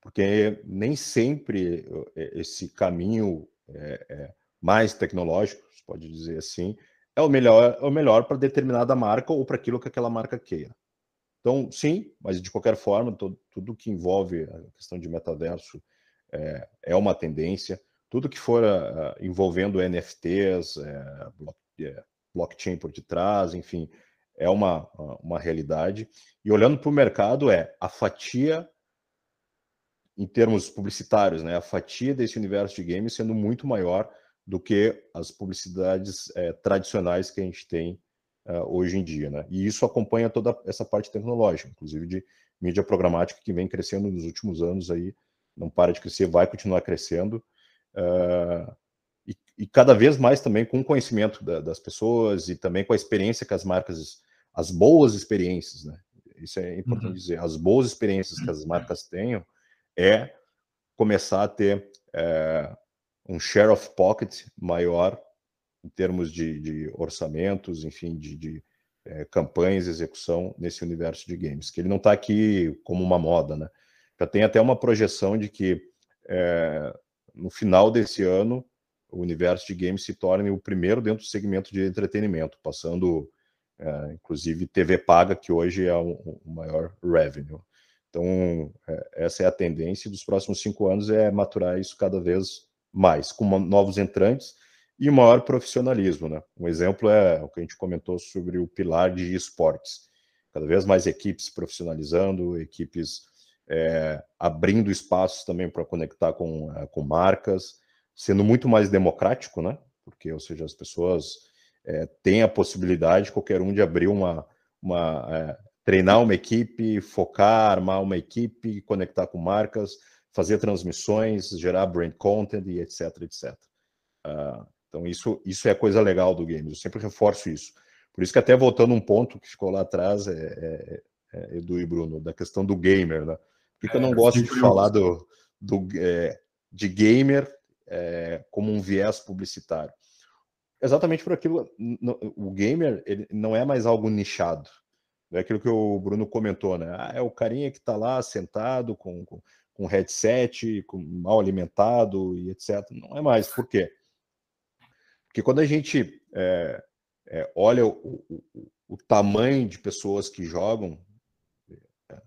Porque nem sempre eh, esse caminho é, é mais tecnológico, pode dizer assim, é o melhor, é o melhor para determinada marca ou para aquilo que aquela marca queira. Então, sim, mas de qualquer forma, todo, tudo que envolve a questão de metaverso é, é uma tendência. Tudo que for uh, envolvendo NFTs, é, é, blockchain por detrás, enfim, é uma, uma realidade. E olhando para o mercado, é a fatia, em termos publicitários, né, a fatia desse universo de games sendo muito maior do que as publicidades é, tradicionais que a gente tem uh, hoje em dia, né? E isso acompanha toda essa parte tecnológica, inclusive de mídia programática que vem crescendo nos últimos anos aí, não para de crescer, vai continuar crescendo. Uh, e, e, cada vez mais também com o conhecimento da, das pessoas e também com a experiência que as marcas, as boas experiências, né? Isso é importante uhum. dizer. As boas experiências que as marcas tenham é começar a ter é, um share of pocket maior em termos de, de orçamentos, enfim, de, de é, campanhas, execução nesse universo de games, que ele não está aqui como uma moda, né? Já tem até uma projeção de que é, no final desse ano o universo de games se torne o primeiro dentro do segmento de entretenimento, passando é, inclusive TV paga, que hoje é o, o maior revenue. Então, é, essa é a tendência dos próximos cinco anos é maturar isso cada vez mais, com novos entrantes e maior profissionalismo. Né? Um exemplo é o que a gente comentou sobre o pilar de esportes. Cada vez mais equipes profissionalizando, equipes é, abrindo espaços também para conectar com, é, com marcas, sendo muito mais democrático, né? Porque, ou seja, as pessoas é, têm a possibilidade, qualquer um, de abrir uma, uma é, treinar uma equipe, focar, armar uma equipe, conectar com marcas, fazer transmissões, gerar brand content e etc, etc. Uh, então isso, isso é a coisa legal do games, eu sempre reforço isso. Por isso que até voltando um ponto que ficou lá atrás, é, é, é Edu e Bruno, da questão do gamer, né? Por que, eu não é, gosto de falar do, do, é, de gamer é, como um viés publicitário? Exatamente por aquilo, o gamer ele não é mais algo nichado. É aquilo que o Bruno comentou, né? Ah, é o carinha que está lá sentado com, com, com headset, com, mal alimentado e etc. Não é mais. Por quê? Porque quando a gente é, é, olha o, o, o, tamanho de pessoas que jogam, é,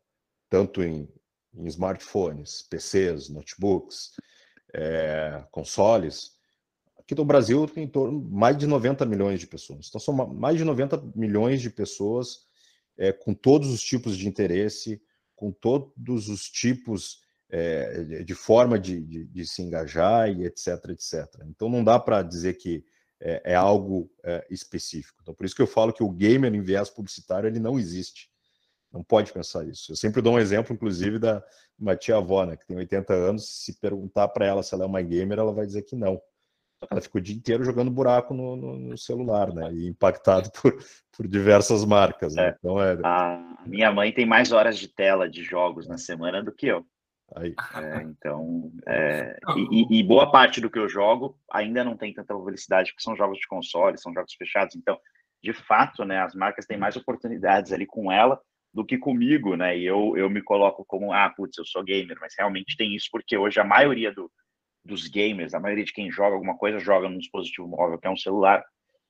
tanto em, em, smartphones, PCs, notebooks, é, consoles, aqui no Brasil tem em torno mais de 90 milhões de pessoas. Então são mais de 90 milhões de pessoas é, com todos os tipos de interesse, com todos os tipos é, de forma de, de, de, se engajar e etc, etc. Então não dá para dizer que é, é algo é, específico. Então por isso que eu falo que o gamer em viés publicitário ele não existe. Não pode pensar isso. Eu sempre dou um exemplo, inclusive, da uma tia avó, né, que tem 80 anos. Se perguntar para ela se ela é uma gamer, ela vai dizer que não ela ficou o dia inteiro jogando buraco no, no, no celular, né? E impactado por, por diversas marcas. Né? É. Então é. A minha mãe tem mais horas de tela de jogos na semana do que eu. Aí. É, então, é, e, e, boa parte do que eu jogo ainda não tem tanta publicidade, porque são jogos de console, são jogos fechados. Então, de fato, né, as marcas têm mais oportunidades ali com ela do que comigo, né? E eu, eu me coloco como, ah, putz, eu sou gamer, mas realmente tem isso, porque hoje a maioria do, dos gamers, a maioria de quem joga alguma coisa joga num dispositivo móvel, que é um celular.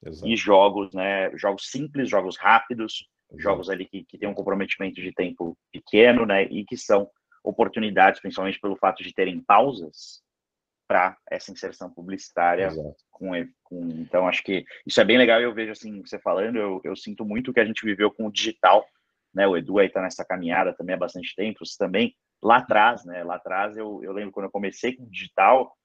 Exato. E jogos, né? Jogos simples, jogos rápidos, Exato. jogos ali que, que têm um comprometimento de tempo pequeno, né? E que são oportunidades, principalmente pelo fato de terem pausas para essa inserção publicitária com, com, então acho que isso é bem legal eu vejo assim você falando eu, eu sinto muito o que a gente viveu com o digital né o Edu aí está nessa caminhada também há bastante tempo você também lá atrás, né? Lá atrás, eu, eu lembro quando eu comecei com digital,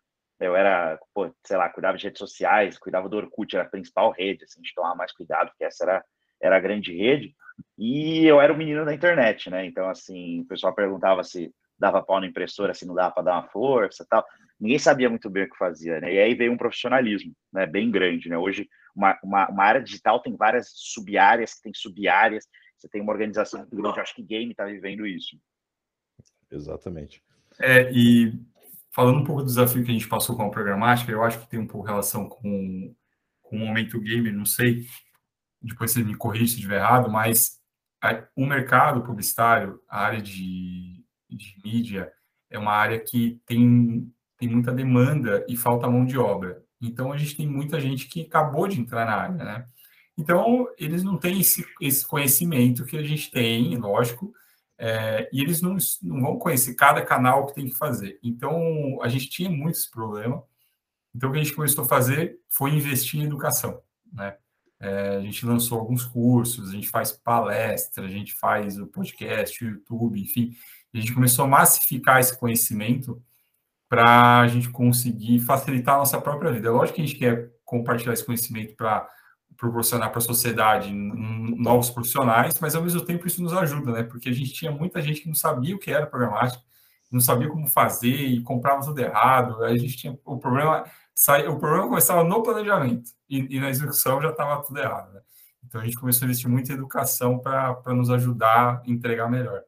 eu era, pô, sei lá, cuidava de redes sociais, cuidava do Orkut, era a principal rede, assim, de tomar mais cuidado, porque essa era, era a grande rede. E eu era o menino da internet, né? Então, assim, o pessoal perguntava se dava pau na impressora, se não dava para dar uma força tal. Ninguém sabia muito bem o que fazia, né? E aí veio um profissionalismo, né? Bem grande, né? Hoje, uma, uma, uma área digital tem várias sub-áreas, tem sub-áreas, você tem uma organização grande, acho que game está vivendo isso. Exatamente. É, e falando um pouco do desafio que a gente passou com a programática, eu acho que tem um pouco relação com, com o momento gamer, não sei, depois você me corrige se estiver errado, mas a, o mercado publicitário, a área de, de mídia, é uma área que tem, tem muita demanda e falta mão de obra. Então, a gente tem muita gente que acabou de entrar na área, né? Então, eles não têm esse, esse conhecimento que a gente tem, lógico, é, e eles não, não vão conhecer cada canal que tem que fazer. Então, a gente tinha muito esse problema. Então, o que a gente começou a fazer foi investir em educação. Né? É, a gente lançou alguns cursos, a gente faz palestra, a gente faz o podcast, o YouTube, enfim. a gente começou a massificar esse conhecimento para a gente conseguir facilitar a nossa própria vida. É lógico que a gente quer compartilhar esse conhecimento para proporcionar para a sociedade novos profissionais, mas ao mesmo tempo isso nos ajuda, né? Porque a gente tinha muita gente que não sabia o que era programática, não sabia como fazer e comprava tudo errado. A gente tinha o problema, o problema começava no planejamento e, e na execução já estava tudo errado. Né? Então a gente começou a investir muito em educação para nos ajudar a entregar melhor.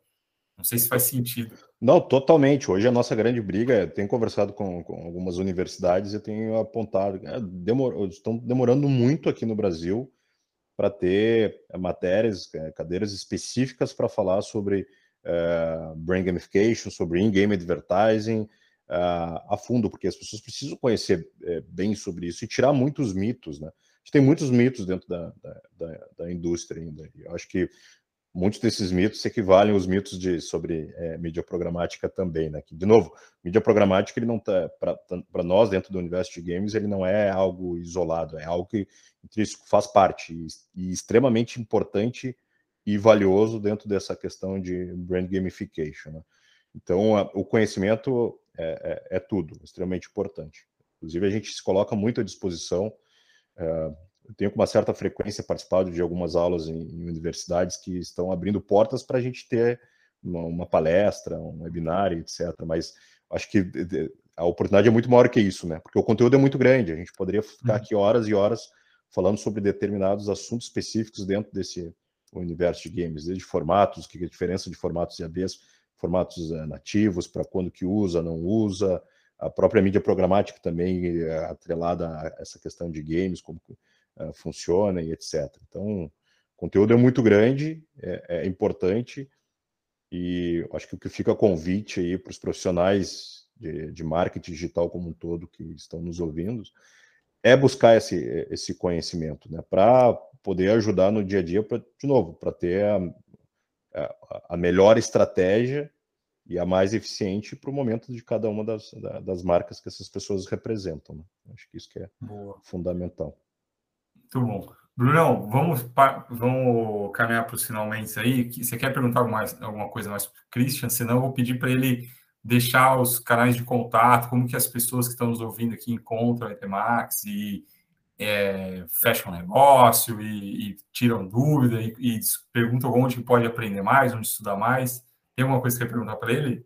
Não sei se faz sentido. Não, totalmente. Hoje a nossa grande briga, eu tenho conversado com, com algumas universidades e tenho apontado, é, demor, estão demorando muito aqui no Brasil para ter é, matérias, é, cadeiras específicas para falar sobre uh, brain gamification, sobre in-game advertising uh, a fundo, porque as pessoas precisam conhecer uh, bem sobre isso e tirar muitos mitos, né? A gente tem muitos mitos dentro da, da, da, da indústria ainda. Eu acho que muitos desses mitos equivalem aos mitos de, sobre é, mídia programática também, né? Que, de novo, mídia programática ele não tá para nós dentro do universo de games ele não é algo isolado, é algo que intrínseco faz parte e, e, extremamente importante e valioso dentro dessa questão de brand gamification. Né? Então, a, o conhecimento é, é, é, tudo, extremamente importante. Inclusive, a gente se coloca muito à disposição. É, eu tenho com uma certa frequência participado de algumas aulas em, em universidades que estão abrindo portas para a gente ter uma, uma, palestra, um webinar, etc. Mas acho que a oportunidade é muito maior que isso, né? Porque o conteúdo é muito grande. A gente poderia ficar uhum. aqui horas e horas falando sobre determinados assuntos específicos dentro desse universo de games, desde formatos, que é a diferença de formatos e ABs, formatos uh, nativos, para quando que usa, não usa, a própria mídia programática também uh, atrelada a essa questão de games, como uh, funciona e etc. Então, o conteúdo é muito grande, é, é importante, e acho que o que fica convite aí para os profissionais de, de, marketing digital como um todo que estão nos ouvindo é buscar esse, esse conhecimento, né? Para poder ajudar no dia a dia, pra, de novo, para ter a, a, a, melhor estratégia e a mais eficiente para o momento de cada uma das, das marcas que essas pessoas representam. Né? Acho que isso que é Boa. fundamental. Muito bom. Brunão, vamos, vamos caminhar para os finalmente aí. Você quer perguntar alguma, alguma coisa mais para o Christian? Senão eu vou pedir para ele deixar os canais de contato, como que as pessoas que estão nos ouvindo aqui encontram a Etemax e é, fecham negócio e, e, tiram dúvida e, e, perguntam onde pode aprender mais, onde estudar mais. Tem alguma coisa que quer perguntar para ele?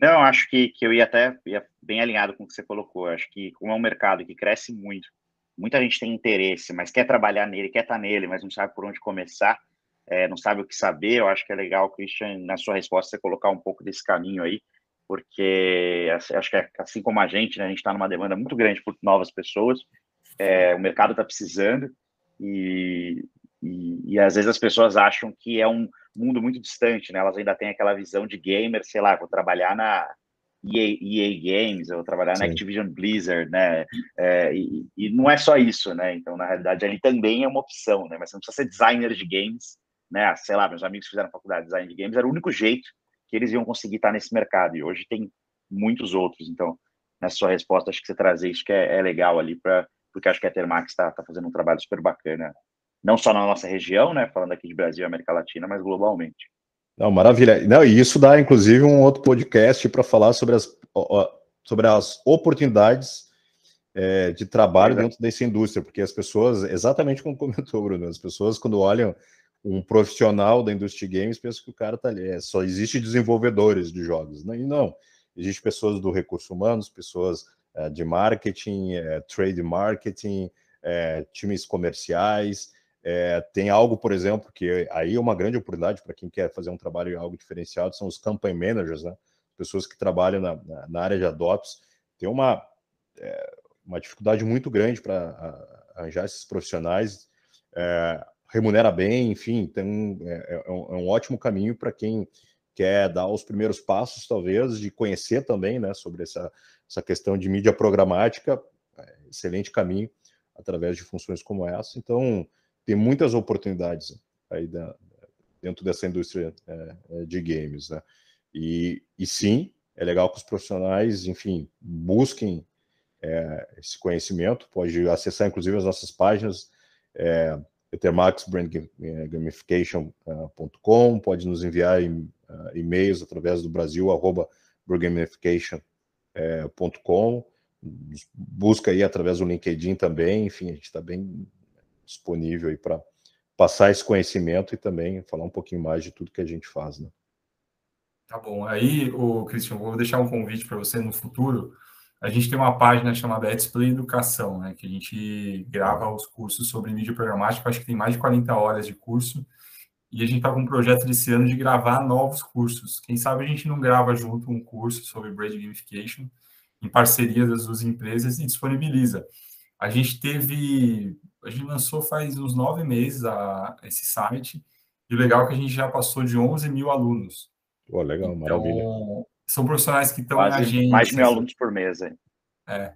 Não, acho que, que eu ia até ia bem alinhado com o que você colocou. Acho que como é um mercado que cresce muito, muita gente tem interesse, mas quer trabalhar nele, quer estar tá nele, mas não sabe por onde começar, é, não sabe o que saber. Eu acho que é legal, Christian, na sua resposta, você colocar um pouco desse caminho aí, porque acho que é, assim como a gente, né, a gente está numa demanda muito grande por novas pessoas, é, o mercado está precisando e, e, e, às vezes as pessoas acham que é um mundo muito distante, né? Elas ainda têm aquela visão de gamer, sei lá, vou trabalhar na EA, EA Games, eu vou trabalhar Sim. na Activision Blizzard, né? É, e, e, não é só isso, né? Então, na realidade, ali também é uma opção, né? Mas você não precisa ser designer de games, né? Sei lá, meus amigos que fizeram faculdade de design de games, era o único jeito que eles iam conseguir estar nesse mercado. E hoje tem muitos outros. Então, nessa sua resposta, acho que você trazer isso que é, é legal ali para porque acho que a Termax está tá fazendo um trabalho super bacana, não só na nossa região, né, falando aqui de Brasil e América Latina, mas globalmente. Não, maravilha. Não, e isso dá, inclusive, um outro podcast para falar sobre as, sobre as oportunidades é, de trabalho dentro dessa indústria, porque as pessoas, exatamente como comentou, Bruno, as pessoas, quando olham um profissional da indústria games, pensam que o cara tá ali, é, só existe desenvolvedores de jogos. Né? e não, existe pessoas do recurso humanos, pessoas uh, de marketing, uh, trade marketing, uh, times comerciais. tem algo, por exemplo, que aí é uma grande oportunidade para quem quer fazer um trabalho algo diferenciado, são os campaign managers, né? Pessoas que trabalham na, na, na área de adopts. Tem uma, uma dificuldade muito grande para arranjar esses profissionais remunera bem, enfim, tem um, é, é, um, é um ótimo caminho para quem quer dar os primeiros passos, talvez, de conhecer também, né, sobre essa, essa questão de mídia programática, é, excelente caminho através de funções como essa. Então, tem muitas oportunidades aí da, dentro dessa indústria é, é de games, né? E, e sim, é legal que os profissionais, enfim, busquem é, esse conhecimento. Pode acessar, inclusive, as nossas páginas. É, ethermaxbrandgamification.com, pode nos enviar e-mails através do Brasil, arroba brandgamification.com, busca aí através do LinkedIn também, enfim, a gente está bem disponível aí para passar esse conhecimento e também falar um pouquinho mais de tudo que a gente faz, né? Tá bom. Aí, o Cristian, vou deixar um convite para você no futuro. A gente tem uma página chamada Display Educação, né? Que a gente grava os cursos sobre mídia programática. Acho que tem mais de 40 horas de curso. E a gente está com um projeto desse ano de gravar novos cursos. Quem sabe a gente não grava junto um curso sobre Braid Gamification em parceria das duas empresas e disponibiliza. A gente teve a gente lançou faz uns nove meses a, esse site, e o legal é que a gente já passou de 11 mil alunos. Pô, legal, então, maravilha. São profissionais que estão na agência. Mais de mil alunos por mês, hein? É.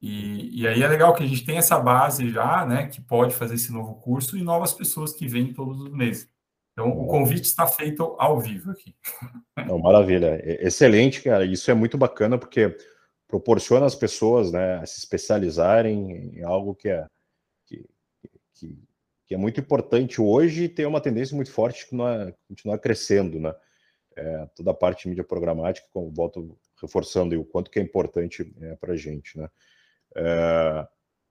E, e aí é legal que a gente tem essa base já, né, que pode fazer esse novo curso e novas pessoas que vêm todos os meses. Então, o convite está feito ao vivo aqui. Não, maravilha. Excelente, cara. Isso é muito bacana porque proporciona às pessoas né, a se especializarem em algo que é que, que é muito importante hoje e tem uma tendência muito forte de continuar, continuar crescendo, né? É, toda a parte de mídia programática, como volto reforçando o quanto que é importante é, para a gente, né? É,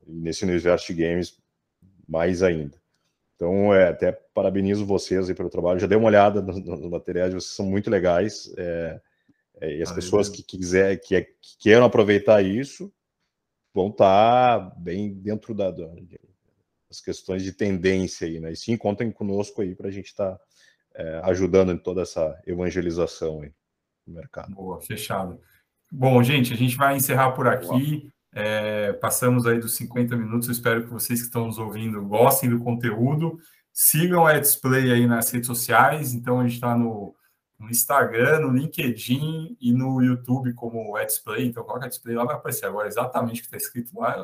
nesse universo de games, mais ainda. Então, é, até parabenizo vocês aí pelo trabalho. Já dei uma olhada nos, nos materiais, vocês são muito legais. É, é, e as pessoas que, quiser, que, que queiram aproveitar isso vão estar tá bem dentro da, da, as questões de tendência aí, né? E sim, contem conosco aí para a gente estar tá, é, ajudando em toda essa evangelização aí no mercado. Boa, fechado. Bom, gente, a gente vai encerrar por aqui. É, passamos aí dos 50 minutos. Eu espero que vocês que estão nos ouvindo gostem do conteúdo. Sigam a Display aí nas redes sociais. Então, a gente está no, no, Instagram, no LinkedIn e no YouTube como Display. Então, coloca Display lá, vai aparecer agora exatamente o que está escrito lá.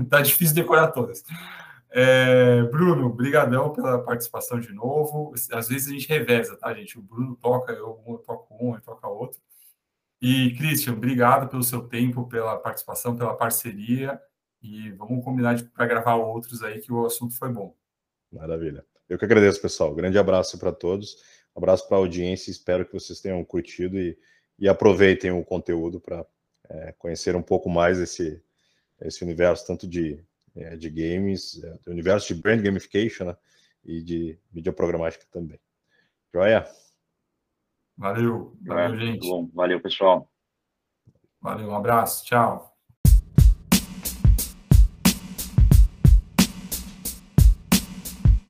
Está difícil decorar todas. É, Bruno, brigadão pela participação de novo. Às vezes a gente reveza, tá, gente? O Bruno toca, eu, eu toco um, ele toca outro. E, Christian, obrigado pelo seu tempo, pela participação, pela parceria. E vamos combinar para gravar outros aí, que o assunto foi bom. Maravilha. Eu que agradeço, pessoal. Grande abraço para todos. Abraço para a audiência. Espero que vocês tenham curtido e, e aproveitem o conteúdo para é, conhecer um pouco mais esse, esse universo, tanto de, é, de games, é, do universo de brand gamification né, e de mídia programática também. Joia? Valeu, valeu, gente. Bom, valeu, pessoal. Valeu, um abraço, tchau.